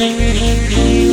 Hey, hey, hey, hey.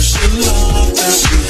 that you love that.